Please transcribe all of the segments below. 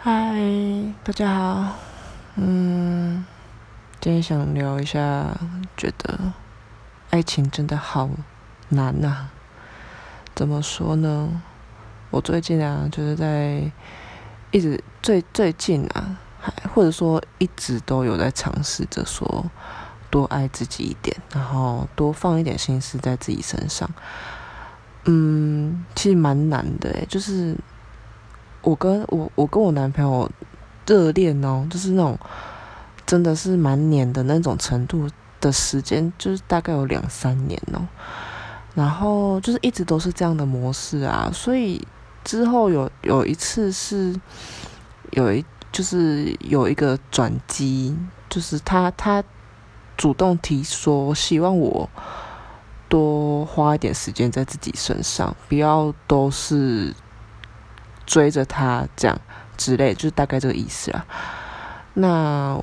嗨，大家好。嗯，今天想聊一下，觉得爱情真的好难呐。怎么说呢？我最近啊，就是在一直最最近啊，还或者说一直都有在尝试着说多爱自己一点，然后多放一点心思在自己身上。嗯，其实蛮难的诶，就是我跟我我跟我男朋友热恋哦，就是那种真的是蛮黏的那种程度的时间，就是大概有两三年哦。然后就是一直都是这样的模式啊，所以之后有有一次是有一就是有一个转机，就是他他主动提说希望我。多花一点时间在自己身上，不要都是追着他这样之类，就是大概这个意思啦。那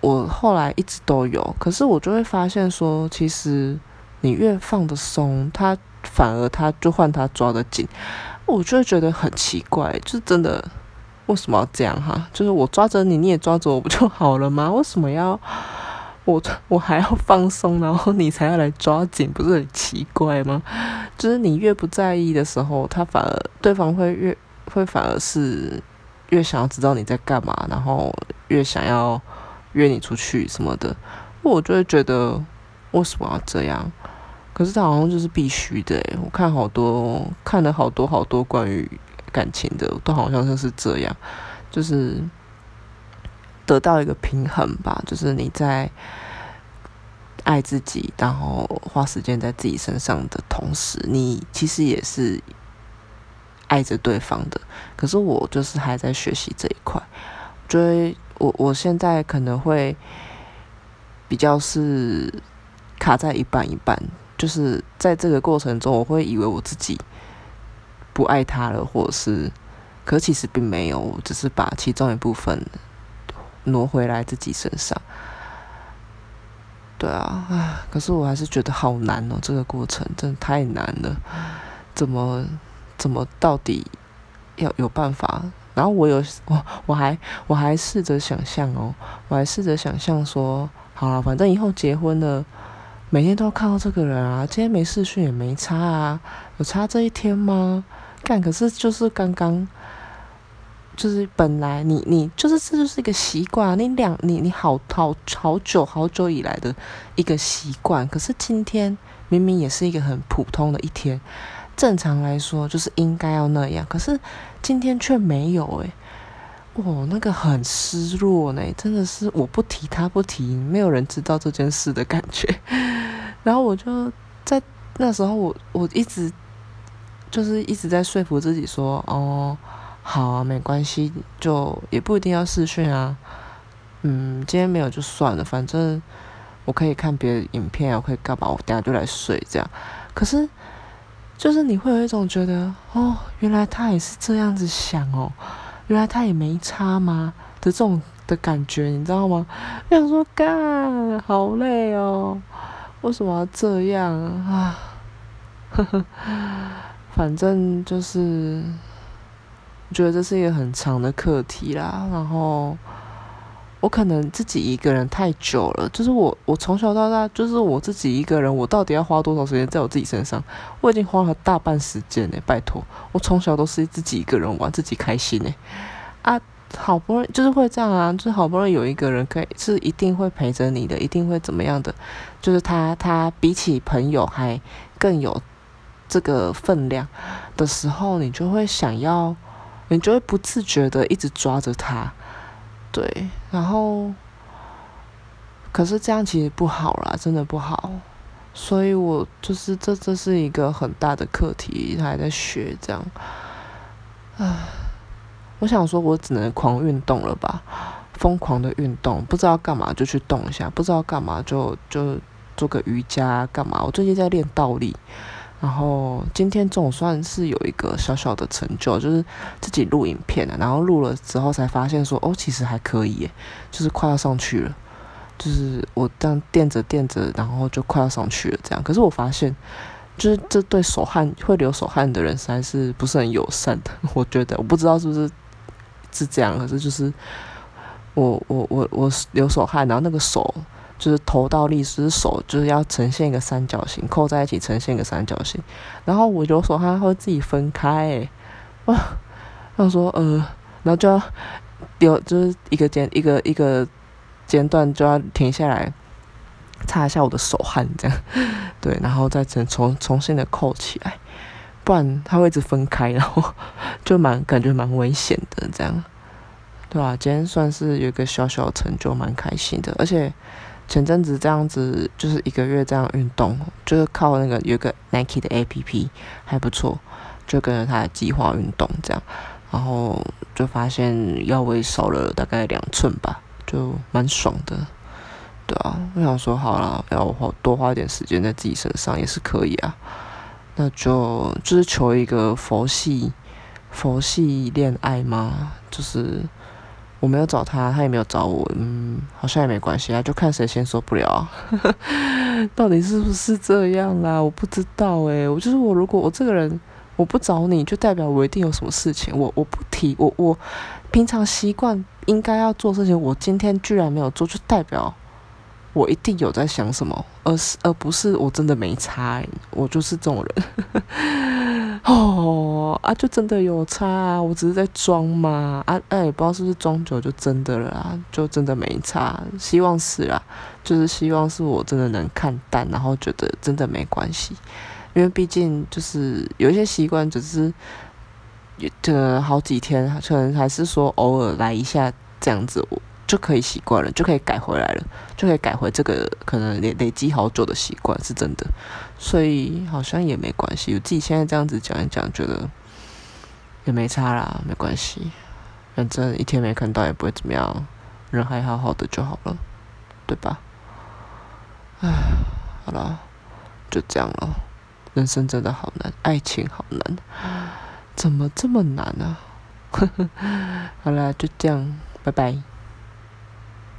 我后来一直都有，可是我就会发现说，其实你越放的松，他反而他就换他抓的紧，我就会觉得很奇怪，就是真的为什么要这样哈？就是我抓着你，你也抓着我不就好了吗？为什么要？我我还要放松，然后你才要来抓紧，不是很奇怪吗？就是你越不在意的时候，他反而对方会越会反而是越想要知道你在干嘛，然后越想要约你出去什么的。我就会觉得为什么要这样？可是他好像就是必须的。我看好多看了好多好多关于感情的，都好像就是这样，就是。得到一个平衡吧，就是你在爱自己，然后花时间在自己身上的同时，你其实也是爱着对方的。可是我就是还在学习这一块，觉得我我现在可能会比较是卡在一半一半，就是在这个过程中，我会以为我自己不爱他了，或者是，可其实并没有，只是把其中一部分。挪回来自己身上，对啊，唉，可是我还是觉得好难哦，这个过程真的太难了，怎么怎么到底要有办法？然后我有我我还我还试着想象哦，我还试着想象说，好了，反正以后结婚了，每天都要看到这个人啊，今天没视讯也没差啊，有差这一天吗？干，可是就是刚刚。就是本来你你就是这就是一个习惯，你两你你好好好久好久以来的一个习惯，可是今天明明也是一个很普通的一天，正常来说就是应该要那样，可是今天却没有诶。我，那个很失落呢，真的是我不提他不提，没有人知道这件事的感觉。然后我就在那时候，我我一直就是一直在说服自己说，哦。好啊，没关系，就也不一定要试训啊。嗯，今天没有就算了，反正我可以看别的影片啊，可以干嘛？我等下就来睡这样。可是，就是你会有一种觉得，哦，原来他也是这样子想哦，原来他也没差吗的这种的感觉，你知道吗？想说干，好累哦，为什么要这样啊？呵呵，反正就是。我觉得这是一个很长的课题啦，然后我可能自己一个人太久了，就是我我从小到大就是我自己一个人，我到底要花多少时间在我自己身上？我已经花了大半时间呢，拜托，我从小都是自己一个人玩，自己开心呢。啊，好不容易就是会这样啊，就好不容易有一个人可以是一定会陪着你的，一定会怎么样的，就是他他比起朋友还更有这个分量的时候，你就会想要。你就会不自觉的一直抓着他，对，然后，可是这样其实不好啦，真的不好，所以我就是这这是一个很大的课题，还在学这样，唉，我想说，我只能狂运动了吧，疯狂的运动，不知道干嘛就去动一下，不知道干嘛就就做个瑜伽干嘛，我最近在练倒立。然后今天总算是有一个小小的成就，就是自己录影片了。然后录了之后才发现说，哦，其实还可以耶，就是快要上去了。就是我这样垫着垫着，然后就快要上去了。这样，可是我发现，就是这对手汗会流手汗的人实在是不是很友善的。我觉得，我不知道是不是是这样，可是就是我我我我流手汗，然后那个手就是头倒立，是手就是要呈现一个三角形，扣在一起呈现一个三角形，然后我流手汗会自己分开，哇，他说呃，然后就要有就是一个间一个一个间断就要停下来。擦一下我的手汗，这样，对，然后再重重重新的扣起来，不然它会一直分开，然后就蛮感觉蛮危险的，这样，对吧？今天算是有一个小小成就，蛮开心的。而且前阵子这样子，就是一个月这样运动，就是靠那个有个 Nike 的 APP 还不错，就跟着他的计划运动这样，然后就发现腰围少了大概两寸吧，就蛮爽的。对啊，我想说好了，要花多花点时间在自己身上也是可以啊。那就就是求一个佛系佛系恋爱吗？就是我没有找他，他也没有找我，嗯，好像也没关系啊，就看谁先受不了。到底是不是这样啦？我不知道诶，我就是我，如果我这个人我不找你，就代表我一定有什么事情。我我不提，我我平常习惯应该要做事情，我今天居然没有做，就代表。我一定有在想什么，而是而不是我真的没差，我就是这种人。哦啊，就真的有差啊，我只是在装嘛啊哎，不知道是不是装久就真的了啊，就真的没差，希望是啦，就是希望是我真的能看淡，然后觉得真的没关系，因为毕竟就是有一些习惯，只是也可能好几天，可能还是说偶尔来一下这样子。就可以习惯了，就可以改回来了，就可以改回这个可能累累积好久的习惯，是真的，所以好像也没关系。我自己现在这样子讲一讲，觉得也没差啦，没关系，反正一天没看到也不会怎么样，人还好好的就好了，对吧？唉，好了，就这样了。人生真的好难，爱情好难，怎么这么难呢？好啦，就这样，拜拜。